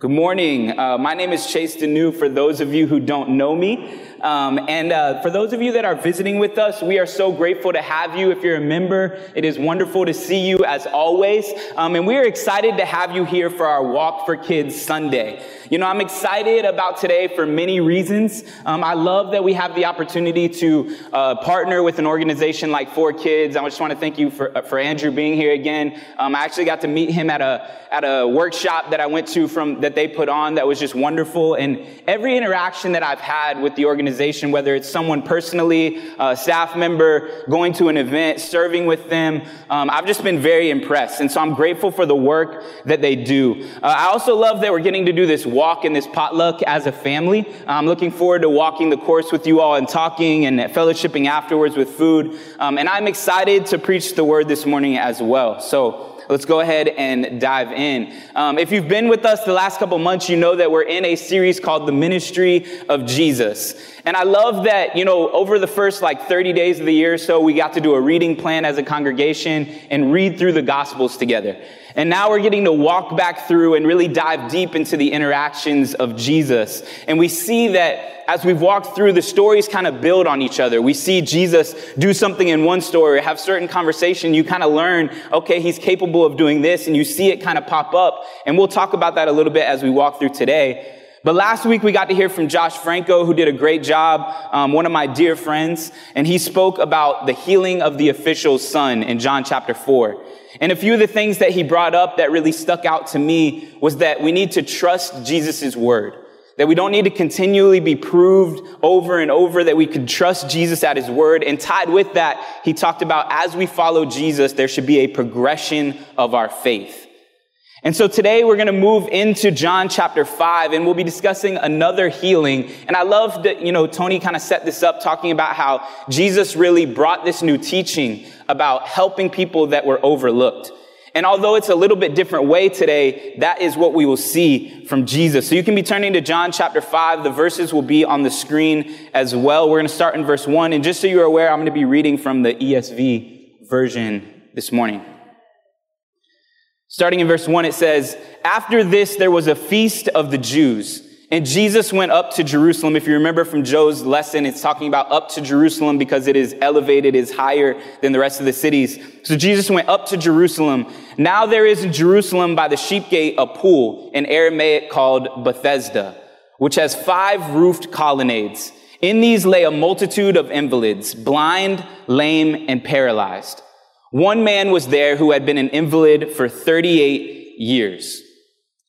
Good morning. Uh, my name is Chase Denew for those of you who don't know me. Um, and uh, for those of you that are visiting with us, we are so grateful to have you. If you're a member, it is wonderful to see you as always. Um, and we are excited to have you here for our Walk for Kids Sunday. You know, I'm excited about today for many reasons. Um, I love that we have the opportunity to uh, partner with an organization like 4Kids. I just want to thank you for, uh, for Andrew being here again. Um, I actually got to meet him at a at a workshop that I went to from that they put on that was just wonderful. And every interaction that I've had with the organization, whether it's someone personally, a staff member, going to an event, serving with them, um, I've just been very impressed. And so I'm grateful for the work that they do. Uh, I also love that we're getting to do this walk and this potluck as a family. I'm looking forward to walking the course with you all and talking and fellowshipping afterwards with food. Um, and I'm excited to preach the word this morning as well. So let's go ahead and dive in. Um, if you've been with us the last couple months, you know that we're in a series called The Ministry of Jesus. And I love that, you know, over the first like 30 days of the year or so, we got to do a reading plan as a congregation and read through the Gospels together. And now we're getting to walk back through and really dive deep into the interactions of Jesus. And we see that as we've walked through, the stories kind of build on each other. We see Jesus do something in one story, have certain conversation. You kind of learn, okay, he's capable of doing this, and you see it kind of pop up. And we'll talk about that a little bit as we walk through today. But last week we got to hear from Josh Franco, who did a great job, um, one of my dear friends, and he spoke about the healing of the official's son in John chapter 4. And a few of the things that he brought up that really stuck out to me was that we need to trust Jesus' word. That we don't need to continually be proved over and over, that we can trust Jesus at his word. And tied with that, he talked about as we follow Jesus, there should be a progression of our faith. And so today we're going to move into John chapter 5 and we'll be discussing another healing. And I love that, you know, Tony kind of set this up talking about how Jesus really brought this new teaching about helping people that were overlooked. And although it's a little bit different way today, that is what we will see from Jesus. So you can be turning to John chapter 5. The verses will be on the screen as well. We're going to start in verse 1. And just so you're aware, I'm going to be reading from the ESV version this morning. Starting in verse 1, it says, After this, there was a feast of the Jews. And Jesus went up to Jerusalem. If you remember from Joe's lesson, it's talking about up to Jerusalem because it is elevated, is higher than the rest of the cities. So Jesus went up to Jerusalem. Now there is in Jerusalem by the sheep gate a pool in Aramaic called Bethesda, which has five roofed colonnades. In these lay a multitude of invalids, blind, lame, and paralyzed. One man was there who had been an invalid for 38 years.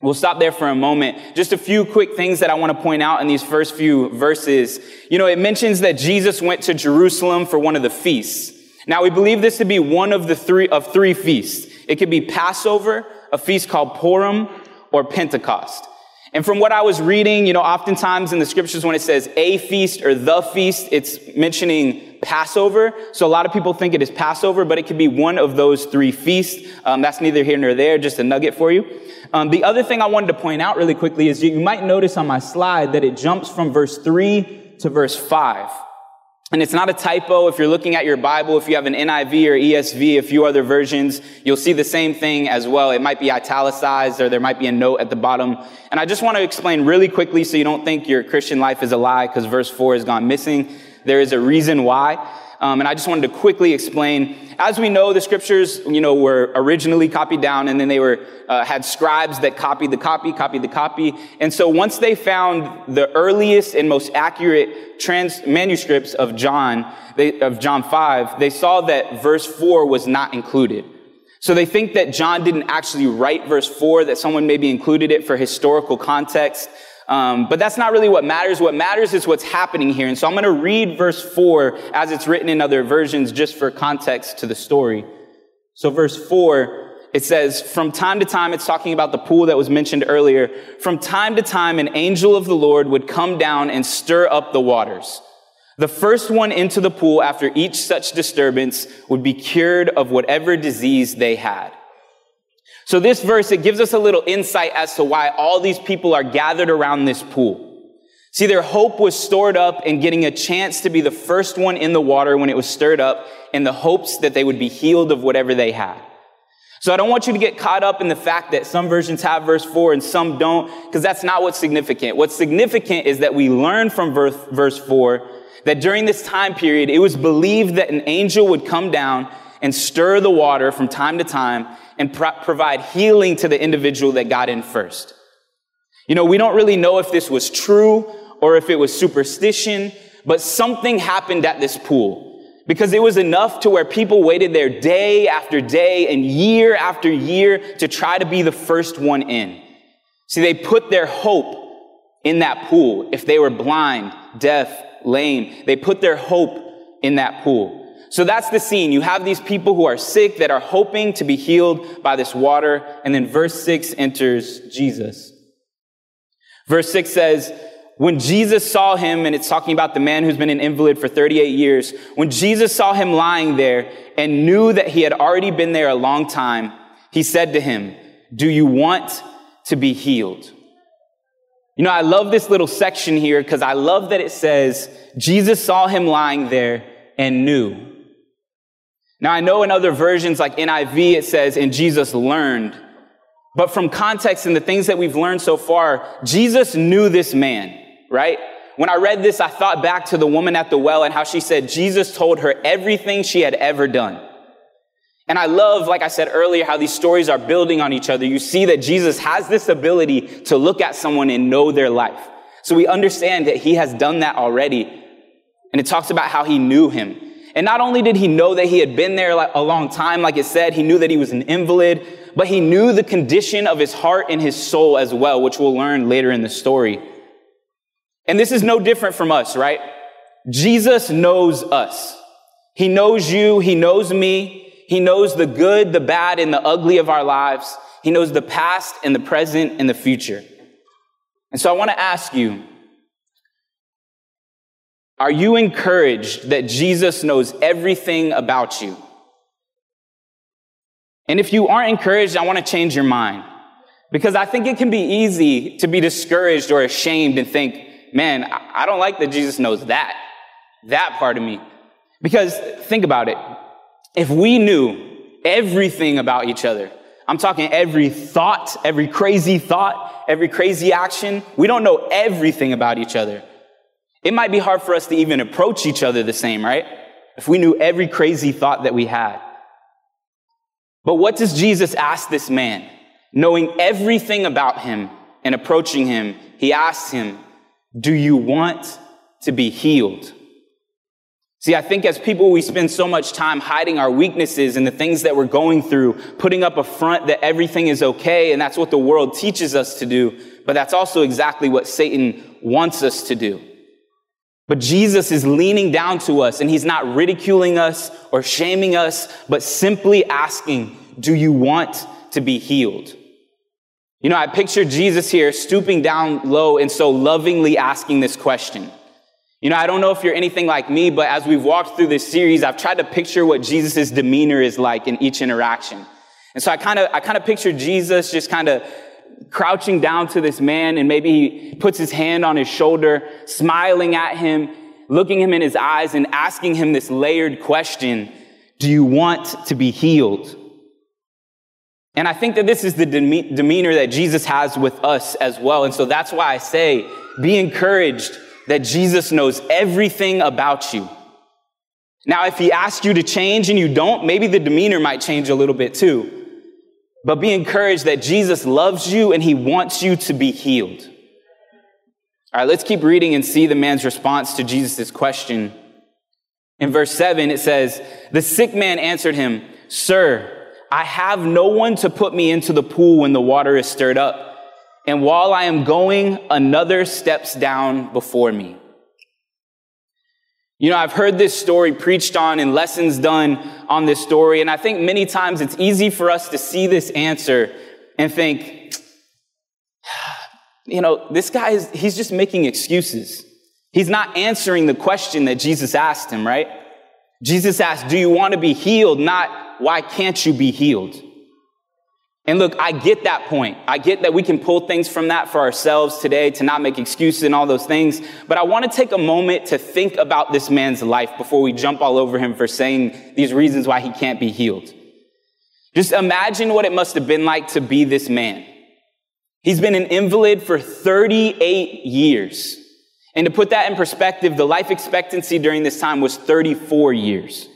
We'll stop there for a moment. Just a few quick things that I want to point out in these first few verses. You know, it mentions that Jesus went to Jerusalem for one of the feasts. Now we believe this to be one of the three, of three feasts. It could be Passover, a feast called Purim, or Pentecost. And from what I was reading, you know, oftentimes in the scriptures when it says a feast or the feast, it's mentioning Passover. So a lot of people think it is Passover, but it could be one of those three feasts. Um, that's neither here nor there, just a nugget for you. Um, the other thing I wanted to point out really quickly is you, might notice on my slide that it jumps from verse 3 to verse 5. And it's not a typo. If you're looking at your Bible, if you have an NIV or ESV, a few other versions, you'll see the same thing as well. It might be italicized or there might be a note at the bottom. And I just want to explain really quickly so you don't think your Christian life is a lie because verse 4 has gone missing. There is a reason why. Um, and I just wanted to quickly explain. As we know, the scriptures, you know, were originally copied down, and then they were uh, had scribes that copied the copy, copied the copy. And so once they found the earliest and most accurate trans manuscripts of John, they, of John five, they saw that verse four was not included. So they think that John didn't actually write verse four, that someone maybe included it for historical context. Um, but that's not really what matters. What matters is what's happening here. And so I'm going to read verse 4 as it's written in other versions just for context to the story. So verse 4, it says, from time to time, it's talking about the pool that was mentioned earlier. From time to time, an angel of the Lord would come down and stir up the waters. The first one into the pool after each such disturbance would be cured of whatever disease they had. So this verse, it gives us a little insight as to why all these people are gathered around this pool. See, their hope was stored up in getting a chance to be the first one in the water when it was stirred up in the hopes that they would be healed of whatever they had. So I don't want you to get caught up in the fact that some versions have verse 4 and some don't, because that's not what's significant. What's significant is that we learn from verse, verse 4 that during this time period, it was believed that an angel would come down and stir the water from time to time and pro- provide healing to the individual that got in first. You know, we don't really know if this was true or if it was superstition, but something happened at this pool because it was enough to where people waited there day after day and year after year to try to be the first one in. See, they put their hope in that pool. If they were blind, deaf, lame, they put their hope in that pool. So that's the scene. You have these people who are sick that are hoping to be healed by this water. And then verse six enters Jesus. Verse six says, when Jesus saw him, and it's talking about the man who's been an invalid for 38 years, when Jesus saw him lying there and knew that he had already been there a long time, he said to him, do you want to be healed? You know, I love this little section here because I love that it says Jesus saw him lying there and knew. Now, I know in other versions like NIV, it says, and Jesus learned. But from context and the things that we've learned so far, Jesus knew this man right? When I read this, I thought back to the woman at the well and how she said Jesus told her everything she had ever done. And I love, like I said earlier, how these stories are building on each other. You see that Jesus has this ability to look at someone and know their life. So we understand that he has done that already. And it talks about how he knew him. And not only did he know that he had been there a long time, like it said, he knew that he was an invalid, but he knew the condition of his heart and his soul as well, which we'll learn later in the story. And this is no different from us, right? Jesus knows us. He knows you. He knows me. He knows the good, the bad, and the ugly of our lives. He knows the past and the present and the future. And so I want to ask you, are you encouraged that Jesus knows everything about you? And if you aren't encouraged, I want to change your mind. Because I think it can be easy to be discouraged or ashamed and think, man, I don't like that Jesus knows that, that part of me. Because think about it. If we knew everything about each other, I'm talking every thought, every crazy thought, every crazy action, we don't know everything about each other. It might be hard for us to even approach each other the same, right? If we knew every crazy thought that we had. But what does Jesus ask this man? Knowing everything about him and approaching him, he asks him, do you want to be healed? See, I think as people, we spend so much time hiding our weaknesses and the things that we're going through, putting up a front that everything is okay, and that's what the world teaches us to do. But that's also exactly what Satan wants us to do. But Jesus is leaning down to us and he's not ridiculing us or shaming us, but simply asking, do you want to be healed? You know, I picture Jesus here stooping down low and so lovingly asking this question. You know, I don't know if you're anything like me, but as we've walked through this series, I've tried to picture what Jesus' demeanor is like in each interaction. And so I kind of, I kind of picture Jesus just kind of crouching down to this man and maybe he puts his hand on his shoulder, smiling at him, looking him in his eyes and asking him this layered question. Do you want to be healed? And I think that this is the demeanor that Jesus has with us as well. And so that's why I say, be encouraged that Jesus knows everything about you. Now, if he asks you to change and you don't, maybe the demeanor might change a little bit too. But be encouraged that Jesus loves you and he wants you to be healed. All right, let's keep reading and see the man's response to Jesus' question. In verse 7, it says, The sick man answered him, Sir, I have no one to put me into the pool when the water is stirred up. And while I am going, another steps down before me. You know, I've heard this story preached on and lessons done on this story. And I think many times it's easy for us to see this answer and think, you know, this guy is, he's just making excuses. He's not answering the question that Jesus asked him, right? Jesus asked, do you want to be healed? Not, why can't you be healed? And look, I get that point. I get that we can pull things from that for ourselves today to not make excuses and all those things. But I want to take a moment to think about this man's life before we jump all over him for saying these reasons why he can't be healed. Just imagine what it must have been like to be this man. He's been an invalid for 38 years. And to put that in perspective, the life expectancy during this time was 34 years.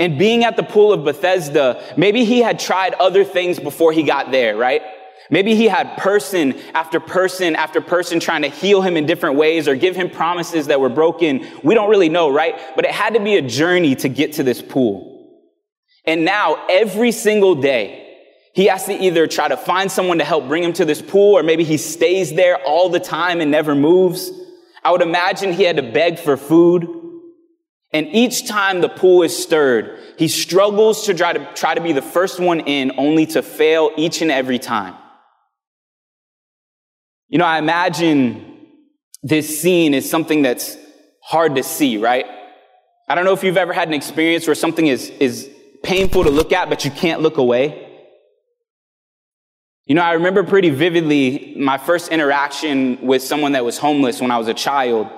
And being at the pool of Bethesda, maybe he had tried other things before he got there, right? Maybe he had person after person after person trying to heal him in different ways or give him promises that were broken. We don't really know, right? But it had to be a journey to get to this pool. And now every single day, he has to either try to find someone to help bring him to this pool or maybe he stays there all the time and never moves. I would imagine he had to beg for food. And each time the pool is stirred, he struggles to try to try to be the first one in only to fail each and every time. You know, I imagine this scene is something that's hard to see, right? I don't know if you've ever had an experience where something is, is painful to look at, but you can't look away. You know, I remember pretty vividly my first interaction with someone that was homeless when I was a child.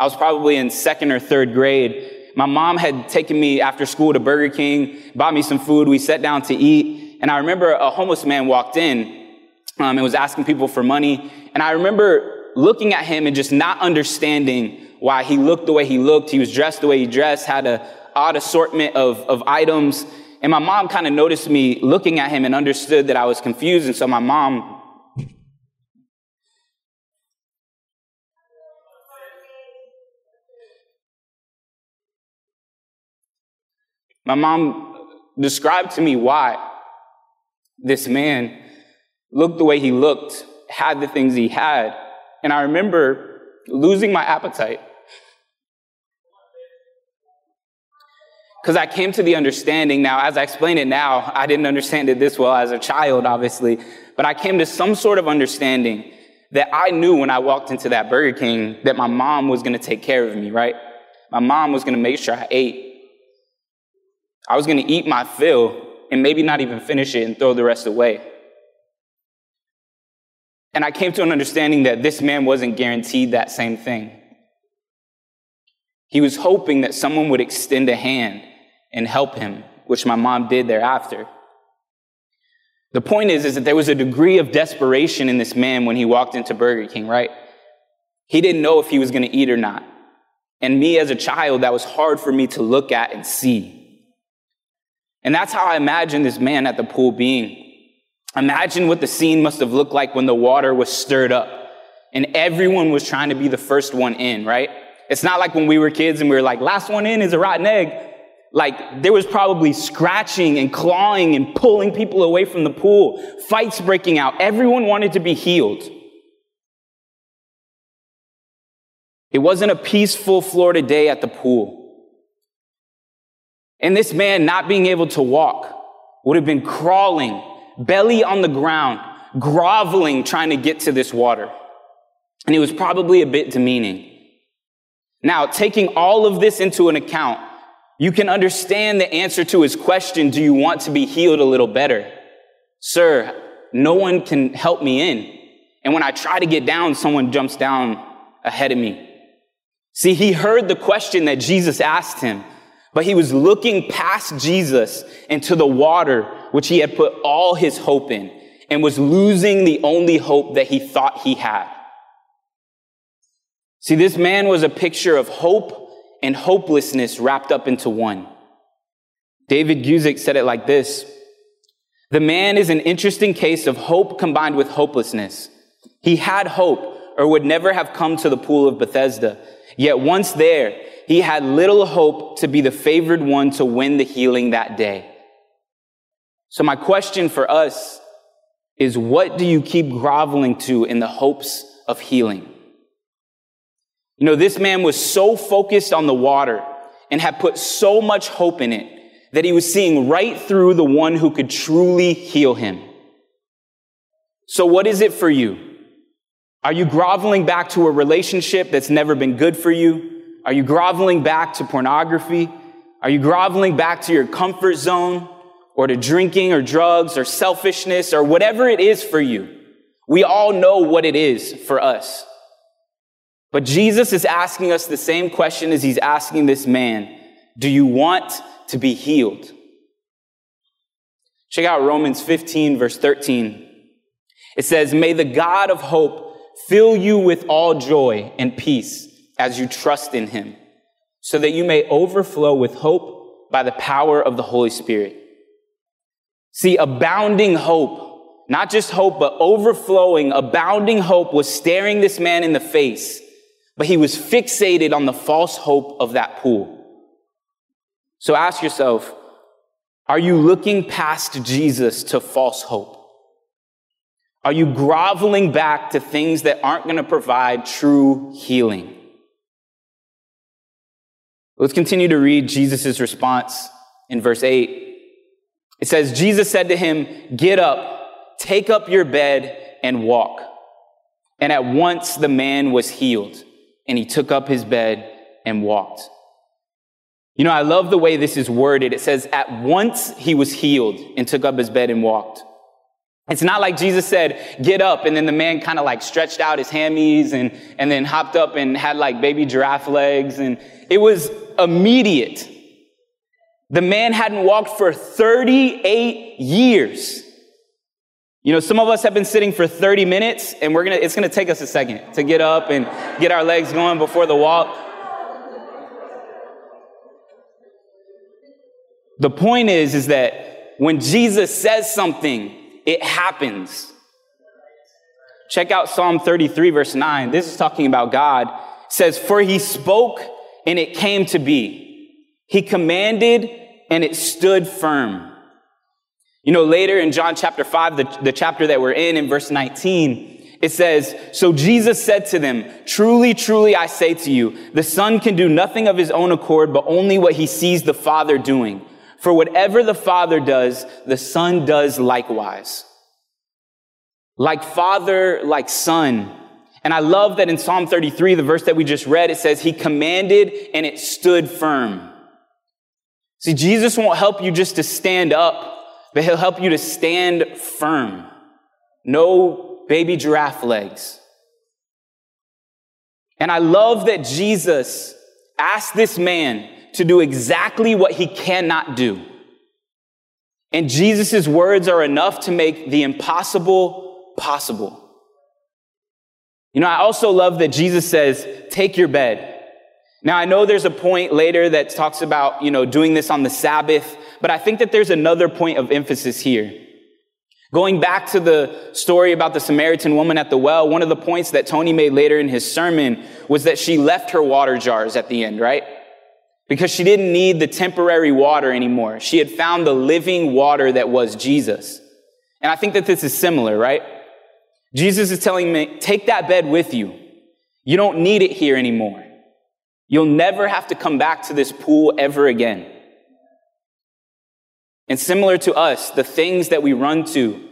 I was probably in second or third grade. My mom had taken me after school to Burger King, bought me some food. We sat down to eat. And I remember a homeless man walked in um, and was asking people for money. And I remember looking at him and just not understanding why he looked the way he looked. He was dressed the way he dressed, had an odd assortment of, of items. And my mom kind of noticed me looking at him and understood that I was confused. And so my mom My mom described to me why this man looked the way he looked, had the things he had. And I remember losing my appetite. Because I came to the understanding now, as I explain it now, I didn't understand it this well as a child, obviously, but I came to some sort of understanding that I knew when I walked into that Burger King that my mom was going to take care of me, right? My mom was going to make sure I ate. I was going to eat my fill and maybe not even finish it and throw the rest away. And I came to an understanding that this man wasn't guaranteed that same thing. He was hoping that someone would extend a hand and help him, which my mom did thereafter. The point is, is that there was a degree of desperation in this man when he walked into Burger King, right? He didn't know if he was going to eat or not. And me as a child, that was hard for me to look at and see. And that's how I imagine this man at the pool being. Imagine what the scene must have looked like when the water was stirred up and everyone was trying to be the first one in, right? It's not like when we were kids and we were like, last one in is a rotten egg. Like there was probably scratching and clawing and pulling people away from the pool, fights breaking out. Everyone wanted to be healed. It wasn't a peaceful Florida day at the pool. And this man not being able to walk would have been crawling belly on the ground, groveling, trying to get to this water. And it was probably a bit demeaning. Now, taking all of this into an account, you can understand the answer to his question, do you want to be healed a little better? Sir, no one can help me in. And when I try to get down, someone jumps down ahead of me. See, he heard the question that Jesus asked him, but he was looking past Jesus into the water which he had put all his hope in and was losing the only hope that he thought he had. See, this man was a picture of hope and hopelessness wrapped up into one. David Guzik said it like this. The man is an interesting case of hope combined with hopelessness. He had hope or would never have come to the pool of Bethesda. Yet once there, he had little hope to be the favored one to win the healing that day. So my question for us is what do you keep groveling to in the hopes of healing? You know, this man was so focused on the water and had put so much hope in it that he was seeing right through the one who could truly heal him. So what is it for you? Are you groveling back to a relationship that's never been good for you? Are you groveling back to pornography? Are you groveling back to your comfort zone? or to drinking or drugs or selfishness or whatever it is for you. We all know what it is for us. But Jesus is asking us the same question as he's asking this man. Do you want to be healed? Check out Romans 15, verse 13. It says, May the God of hope fill you with all joy and peace as you trust in him, so that you may overflow with hope by the power of the Holy Spirit. See, abounding hope, not just hope, but overflowing, abounding hope was staring this man in the face, but he was fixated on the false hope of that pool. So ask yourself, are you looking past Jesus to false hope? Are you groveling back to things that aren't going to provide true healing? Let's continue to read Jesus' response in verse 8. It says, Jesus said to him, Get up, take up your bed, and walk. And at once the man was healed, and he took up his bed and walked. You know, I love the way this is worded. It says, at once he was healed and took up his bed and walked. It's not like Jesus said, get up, and then the man kind of like stretched out his hammies and, and then hopped up and had like baby giraffe legs. And it was immediate. The man hadn't walked for 38 years. You know, some of us have been sitting for 30 minutes and we're gonna, it's gonna take us a second to get up and get our legs going before the walk. The point is, is that when Jesus says something, it happens. Check out Psalm 33 verse 9. This is talking about God. It says, for he spoke and it came to be. He commanded and it stood firm. You know, later in John chapter 5, the, the chapter that we're in, in verse 19, it says, So Jesus said to them, Truly, truly, I say to you, the Son can do nothing of his own accord, but only what he sees the Father doing. For whatever the Father does, the Son does likewise. Like Father, like Son. And I love that in Psalm 33, the verse that we just read, it says, He commanded and it stood firm. See, Jesus won't help you just to stand up, but He'll help you to stand firm. No baby giraffe legs. And I love that Jesus asked this man to do exactly what he cannot do. And Jesus' words are enough to make the impossible possible. You know, I also love that Jesus says, take your bed. Now, I know there's a point later that talks about, you know, doing this on the Sabbath, but I think that there's another point of emphasis here. Going back to the story about the Samaritan woman at the well, one of the points that Tony made later in his sermon was that she left her water jars at the end, right? Because she didn't need the temporary water anymore. She had found the living water that was Jesus. And I think that this is similar, right? Jesus is telling me, take that bed with you. You don't need it here anymore. You'll never have to come back to this pool ever again. And similar to us, the things that we run to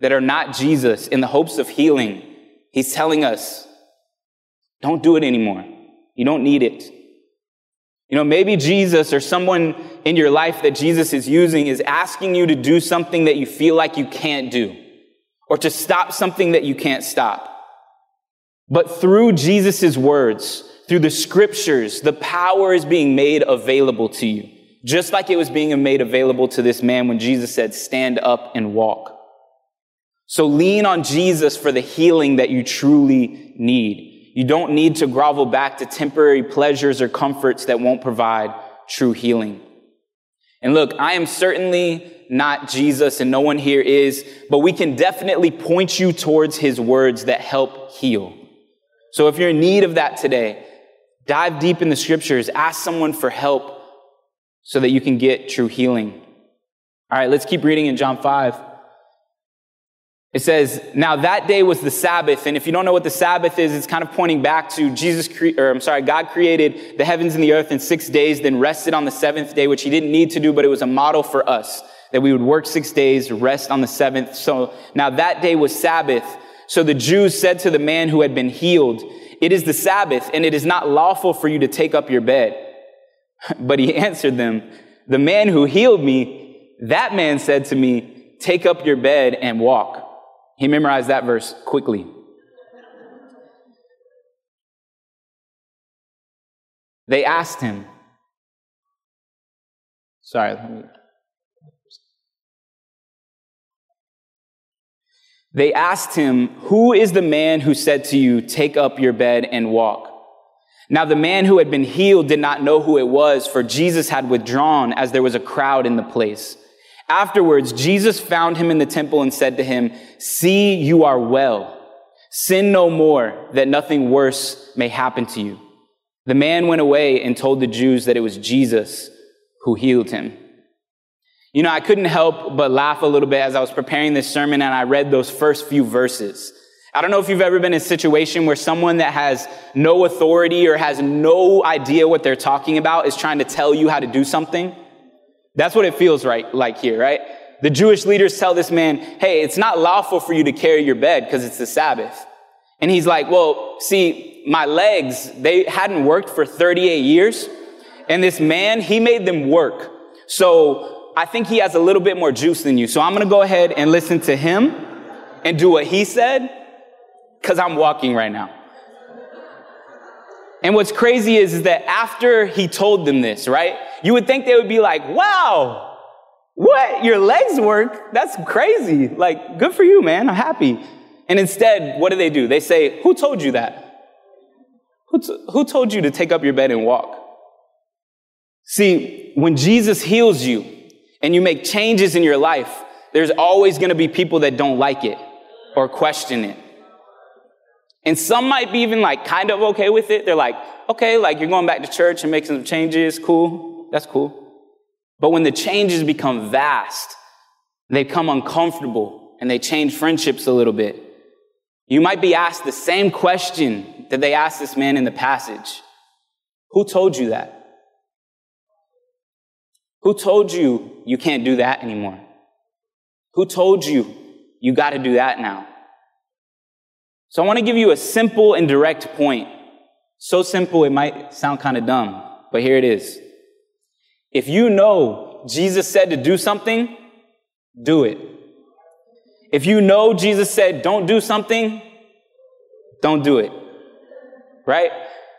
that are not Jesus in the hopes of healing, he's telling us, don't do it anymore. You don't need it. You know, maybe Jesus or someone in your life that Jesus is using is asking you to do something that you feel like you can't do or to stop something that you can't stop. But through Jesus' words, through the scriptures, the power is being made available to you, just like it was being made available to this man when Jesus said, stand up and walk. So lean on Jesus for the healing that you truly need. You don't need to grovel back to temporary pleasures or comforts that won't provide true healing. And look, I am certainly not Jesus and no one here is, but we can definitely point you towards his words that help heal. So if you're in need of that today, dive deep in the scriptures, ask someone for help so that you can get true healing. All right, let's keep reading in John 5. It says, now that day was the Sabbath. And if you don't know what the Sabbath is, it's kind of pointing back to Jesus, cre- or I'm sorry, God created the heavens and the earth in six days, then rested on the seventh day, which he didn't need to do, but it was a model for us that we would work six days, rest on the seventh. So now that day was Sabbath. So the Jews said to the man who had been healed, it is the Sabbath and it is not lawful for you to take up your bed. But he answered them, the man who healed me, that man said to me, take up your bed and walk. He memorized that verse quickly. They asked him, sorry. They asked him, Who is the man who said to you, Take up your bed and walk? Now the man who had been healed did not know who it was, for Jesus had withdrawn as there was a crowd in the place. Afterwards, Jesus found him in the temple and said to him, See, you are well. Sin no more, that nothing worse may happen to you. The man went away and told the Jews that it was Jesus who healed him. You know, I couldn't help but laugh a little bit as I was preparing this sermon and I read those first few verses. I don't know if you've ever been in a situation where someone that has no authority or has no idea what they're talking about is trying to tell you how to do something. That's what it feels right, like here, right? The Jewish leaders tell this man, hey, it's not lawful for you to carry your bed because it's the Sabbath. And he's like, well, see, my legs, they hadn't worked for 38 years. And this man, he made them work. So I think he has a little bit more juice than you. So I'm going to go ahead and listen to him and do what he said because I'm walking right now. And what's crazy is, is that after he told them this, right? You would think they would be like, wow, what? Your legs work? That's crazy. Like, good for you, man. I'm happy. And instead, what do they do? They say, who told you that? Who, t- who told you to take up your bed and walk? See, when Jesus heals you and you make changes in your life, there's always going to be people that don't like it or question it. And some might be even like kind of okay with it. They're like, okay, like you're going back to church and making some changes. Cool. That's cool. But when the changes become vast, they become uncomfortable and they change friendships a little bit. You might be asked the same question that they asked this man in the passage. Who told you that? Who told you you can't do that anymore? Who told you you got to do that now? So I want to give you a simple and direct point. So simple it might sound kind of dumb, but here it is. If you know Jesus said to do something, do it. If you know Jesus said don't do something, don't do it. Right?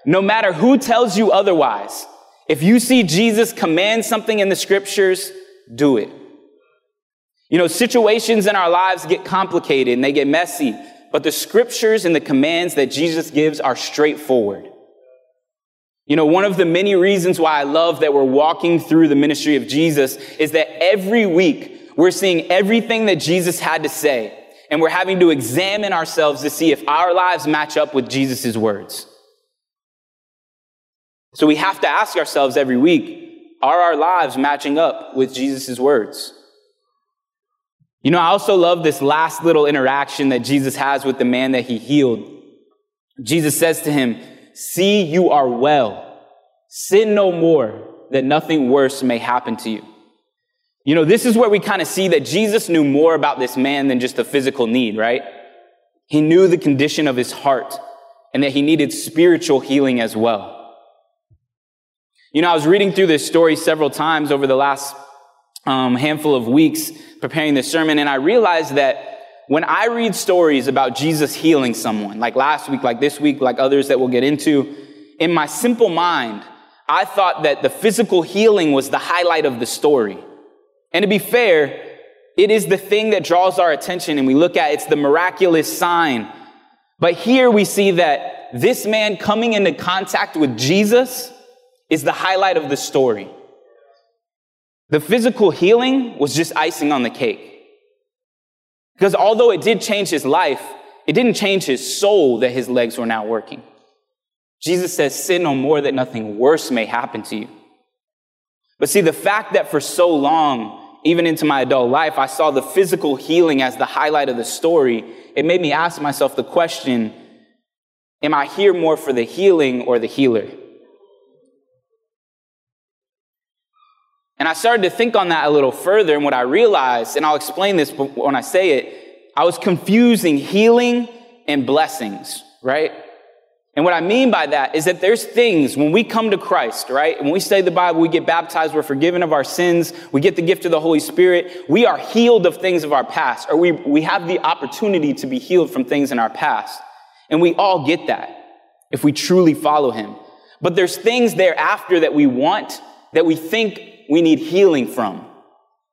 No matter who tells you otherwise, if you see Jesus command something in the scriptures, do it. You know, situations in our lives get complicated and they get messy but the scriptures and the commands that Jesus gives are straightforward. You know, one of the many reasons why I love that we're walking through the ministry of Jesus is that every week we're seeing everything that Jesus had to say, and we're having to examine ourselves to see if our lives match up with Jesus' words. So we have to ask ourselves every week, are our lives matching up with Jesus' words? You know, I also love this last little interaction that Jesus has with the man that he healed. Jesus says to him, See, you are well. Sin no more, that nothing worse may happen to you. You know, this is where we kind of see that Jesus knew more about this man than just a physical need, right? He knew the condition of his heart and that he needed spiritual healing as well. You know, I was reading through this story several times over the last um, handful of weeks preparing this sermon, and I realized that when I read stories about Jesus healing someone, like last week, like this week, like others that we'll get into, in my simple mind, I thought that the physical healing was the highlight of the story. And to be fair, it is the thing that draws our attention and we look at it's the miraculous sign. But here we see that this man coming into contact with Jesus is the highlight of the story. The physical healing was just icing on the cake. Because although it did change his life, it didn't change his soul that his legs were now working. Jesus says, sin no more that nothing worse may happen to you. But see, the fact that for so long, even into my adult life, I saw the physical healing as the highlight of the story, it made me ask myself the question, am I here more for the healing or the healer? And I started to think on that a little further. And what I realized, and I'll explain this when I say it, I was confusing healing and blessings, right? And what I mean by that is that there's things when we come to Christ, right? When we study the Bible, we get baptized, we're forgiven of our sins, we get the gift of the Holy Spirit, we are healed of things of our past, or we, we have the opportunity to be healed from things in our past. And we all get that if we truly follow Him. But there's things thereafter that we want that we think we need healing from.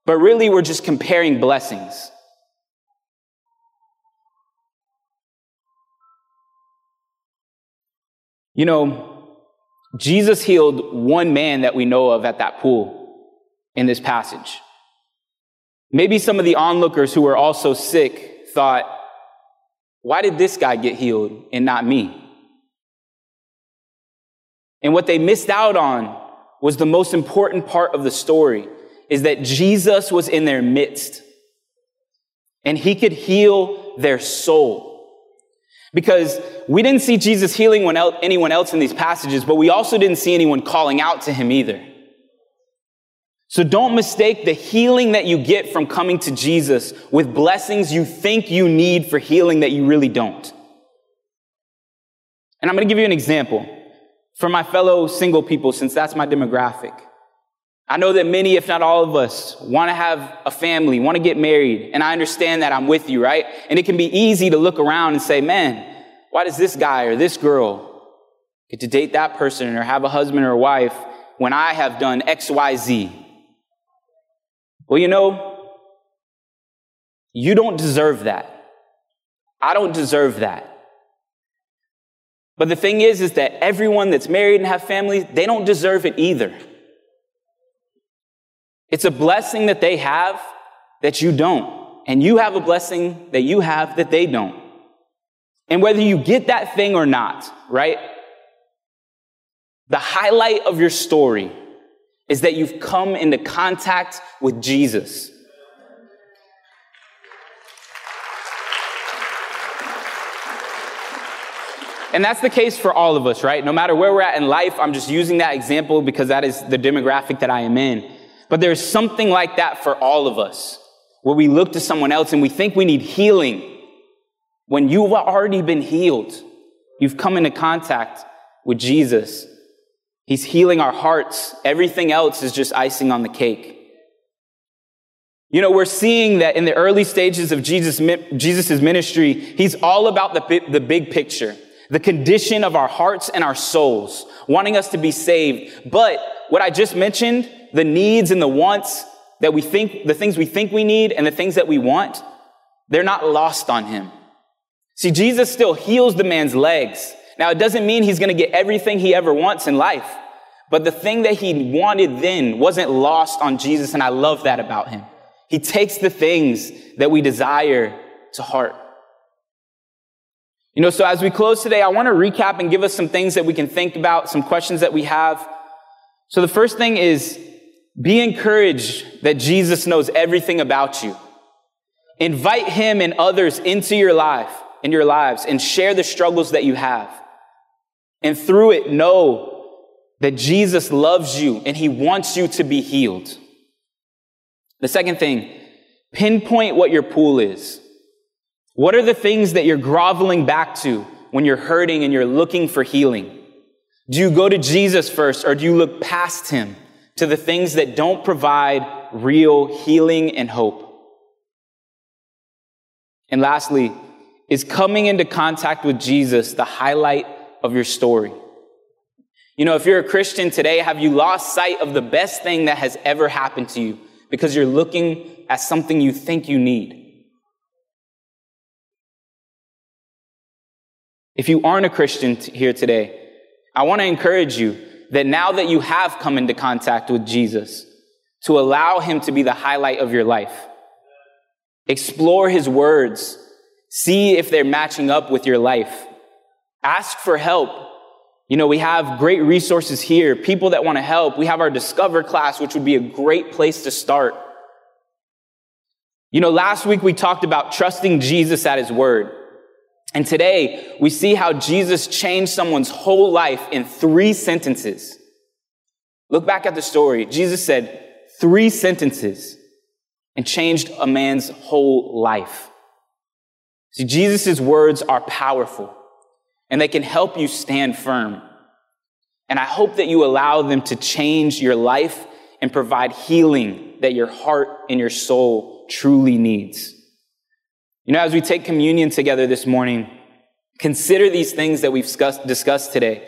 But really, we're just comparing blessings. You know, Jesus healed one man that we know of at that pool in this passage. Maybe some of the onlookers who were also sick thought, why did this guy get healed and not me? And what they missed out on was the most important part of the story is that Jesus was in their midst and he could heal their soul. Because we didn't see Jesus healing anyone else in these passages, but we also didn't see anyone calling out to him either. So don't mistake the healing that you get from coming to Jesus with blessings you think you need for healing that you really don't. And I'm going to give you an example for my fellow single people, since that's my demographic. I know that many, if not all of us, want to have a family, want to get married, and I understand that I'm with you, right? And it can be easy to look around and say, man, why does this guy or this girl get to date that person or have a husband or a wife when I have done X, Y, Z? Well, you know, you don't deserve that. I don't deserve that. But the thing is, is that everyone that's married and have families, they don't deserve it either. It's a blessing that they have that you don't. And you have a blessing that you have that they don't. And whether you get that thing or not, right? The highlight of your story is that you've come into contact with Jesus. And that's the case for all of us, right? No matter where we're at in life, I'm just using that example because that is the demographic that I am in. But there's something like that for all of us, where we look to someone else and we think we need healing when you've already been healed. You've come into contact with Jesus. He's healing our hearts. Everything else is just icing on the cake. You know, we're seeing that in the early stages of Jesus' ministry, he's all about the, the big picture, the condition of our hearts and our souls, wanting us to be saved. But what I just mentioned, the needs and the wants that we think, the things we think we need and the things that we want, they're not lost on him. See, Jesus still heals the man's legs. Now, it doesn't mean he's going to get everything he ever wants in life. But the thing that he wanted then wasn't lost on Jesus, and I love that about him. He takes the things that we desire to heart. You know, so as we close today, I want to recap and give us some things that we can think about, some questions that we have. So the first thing is be encouraged that Jesus knows everything about you. Invite him and others into your life, in your lives, and share the struggles that you have. And through it, know that Jesus loves you and he wants you to be healed. The second thing, pinpoint what your pool is. What are the things that you're groveling back to when you're hurting and you're looking for healing? Do you go to Jesus first or do you look past him to the things that don't provide real healing and hope? And lastly, is coming into contact with Jesus the highlight of your story. You know, if you're a Christian today, have you lost sight of the best thing that has ever happened to you because you're looking at something you think you need? If you aren't a Christian t- here today, I want to encourage you that now that you have come into contact with Jesus, to allow him to be the highlight of your life. Explore his words. See if they're matching up with your life. Ask for help. You know, we have great resources here, people that want to help. We have our Discover class, which would be a great place to start. You know, last week we talked about trusting Jesus at his word. And today we see how Jesus changed someone's whole life in three sentences. Look back at the story. Jesus said three sentences and changed a man's whole life. See, Jesus' words are powerful and they can help you stand firm. And I hope that you allow them to change your life and provide healing that your heart and your soul truly needs. You know, as we take communion together this morning, consider these things that we've discussed today.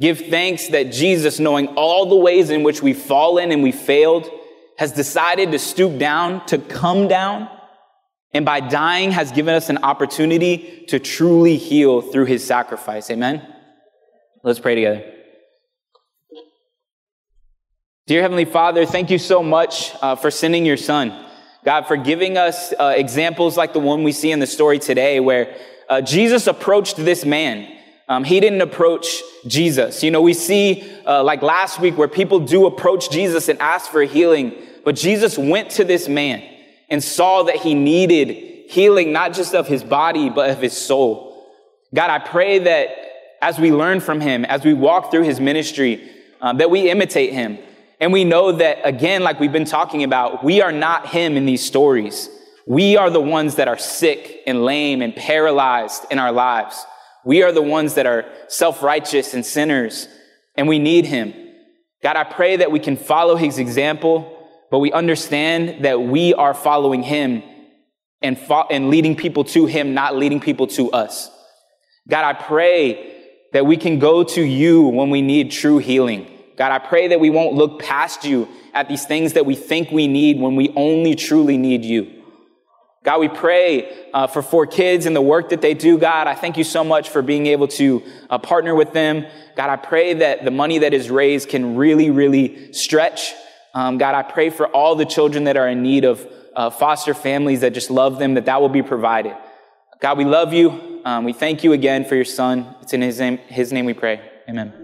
Give thanks that Jesus, knowing all the ways in which we've fallen and we failed, has decided to stoop down, to come down, and by dying has given us an opportunity to truly heal through his sacrifice. Amen? Let's pray together. Dear Heavenly Father, thank you so much uh, for sending your Son. God, for giving us uh, examples like the one we see in the story today, where uh, Jesus approached this man. Um, he didn't approach Jesus. You know, we see, uh, like last week, where people do approach Jesus and ask for healing, but Jesus went to this man and saw that he needed healing, not just of his body, but of his soul. God, I pray that as we learn from him, as we walk through his ministry, um, that we imitate him. And we know that, again, like we've been talking about, we are not him in these stories. We are the ones that are sick and lame and paralyzed in our lives. We are the ones that are self-righteous and sinners, and we need him. God, I pray that we can follow his example, but we understand that we are following him and, fo- and leading people to him, not leading people to us. God, I pray that we can go to you when we need true healing. God, I pray that we won't look past you at these things that we think we need when we only truly need you. God, we pray uh, for 4KIDS and the work that they do. God, I thank you so much for being able to uh, partner with them. God, I pray that the money that is raised can really, really stretch. Um, God, I pray for all the children that are in need of uh, foster families that just love them, that that will be provided. God, we love you. Um, we thank you again for your son. It's in his name, his name we pray. Amen.